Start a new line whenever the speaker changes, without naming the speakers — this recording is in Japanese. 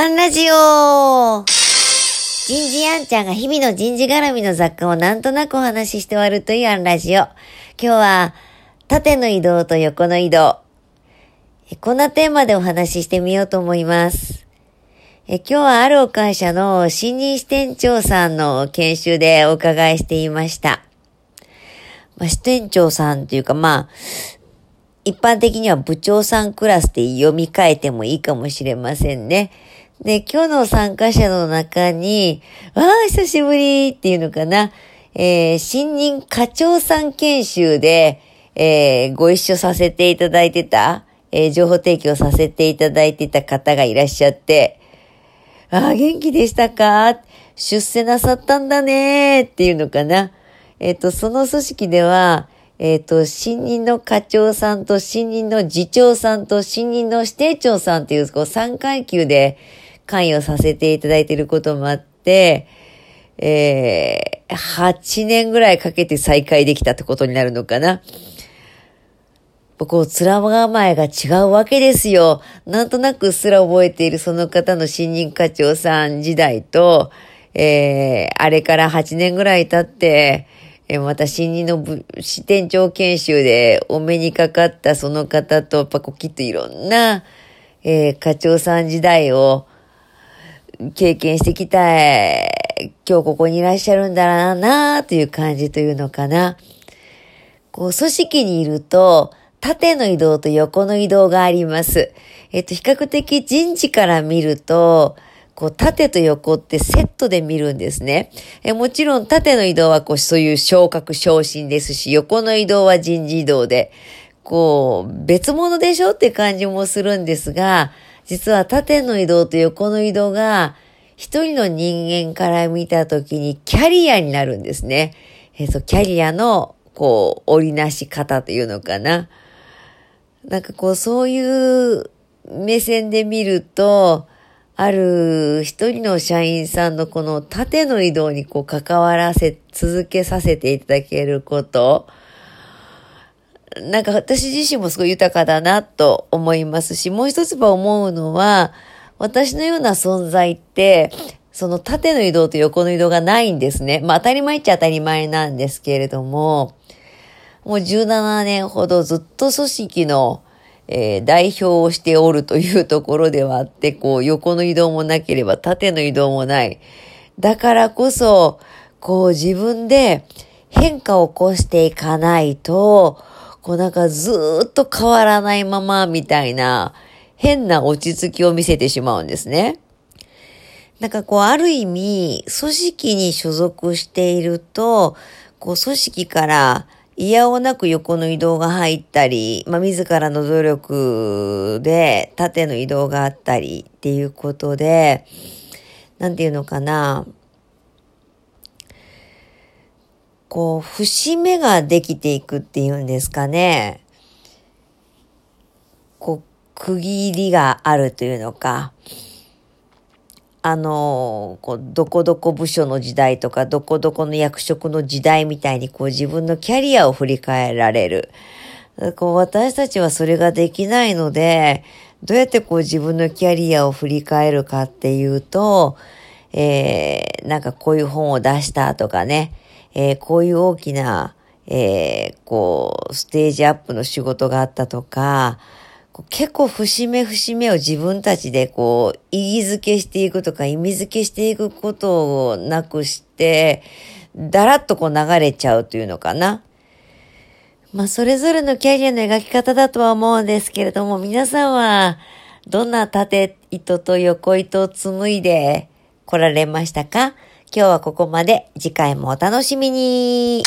アンラジオ人事アンちゃんが日々の人事絡みの雑貨をなんとなくお話しして終わるというアンラジオ。今日は、縦の移動と横の移動。こんなテーマでお話ししてみようと思います。え今日はあるお会社の新任支店長さんの研修でお伺いしていました。まあ、支店長さんっていうかまあ、一般的には部長さんクラスで読み替えてもいいかもしれませんね。で、今日の参加者の中に、わあ、久しぶりっていうのかな。えー、新任課長さん研修で、えー、ご一緒させていただいてた、えー、情報提供させていただいてた方がいらっしゃって、ああ、元気でしたか？出世なさったんだねっていうのかな。えっ、と、その組織では、えっ、ー、と、新任の課長さんと新任の次長さんと新任の指定長さんっていう、こう、3階級で関与させていただいていることもあって、えー、8年ぐらいかけて再開できたってことになるのかな。こう、面構えが違うわけですよ。なんとなくすら覚えているその方の新任課長さん時代と、えー、あれから8年ぐらい経って、えまた新任の支店長研修でお目にかかったその方と、やっぱこうきっといろんな、えー、課長さん時代を経験してきたい、今日ここにいらっしゃるんだなという感じというのかな。こう、組織にいると、縦の移動と横の移動があります。えっと、比較的人事から見ると、こう、縦と横ってセットで見るんですね。えもちろん縦の移動はこう、そういう昇格昇進ですし、横の移動は人事異動で、こう、別物でしょって感じもするんですが、実は縦の移動と横の移動が、一人の人間から見たときにキャリアになるんですね。えっ、ー、と、キャリアの、こう、織りなし方というのかな。なんかこう、そういう目線で見ると、ある一人の社員さんのこの縦の移動にこう関わらせ、続けさせていただけること、なんか私自身もすごい豊かだなと思いますし、もう一つは思うのは、私のような存在って、その縦の移動と横の移動がないんですね。まあ当たり前っちゃ当たり前なんですけれども、もう17年ほどずっと組織のえー、代表をしておるというところではあって、こう、横の移動もなければ縦の移動もない。だからこそ、こう自分で変化を起こしていかないと、こうなんかずっと変わらないままみたいな変な落ち着きを見せてしまうんですね。なんかこうある意味組織に所属していると、こう組織から嫌をなく横の移動が入ったり、まあ、自らの努力で縦の移動があったりっていうことで、なんていうのかな。こう、節目ができていくっていうんですかね。こう、区切りがあるというのか。あの、こう、どこどこ部署の時代とか、どこどこの役職の時代みたいに、こう、自分のキャリアを振り返られる。こう、私たちはそれができないので、どうやってこう、自分のキャリアを振り返るかっていうと、えー、なんかこういう本を出したとかね、えー、こういう大きな、えー、こう、ステージアップの仕事があったとか、結構節目節目を自分たちでこう、意義づけしていくとか意味づけしていくことをなくして、だらっとこう流れちゃうというのかな。まあ、それぞれのキャリアの描き方だとは思うんですけれども、皆さんは、どんな縦糸と横糸を紡いで来られましたか？今日はここまで。次回もお楽しみに。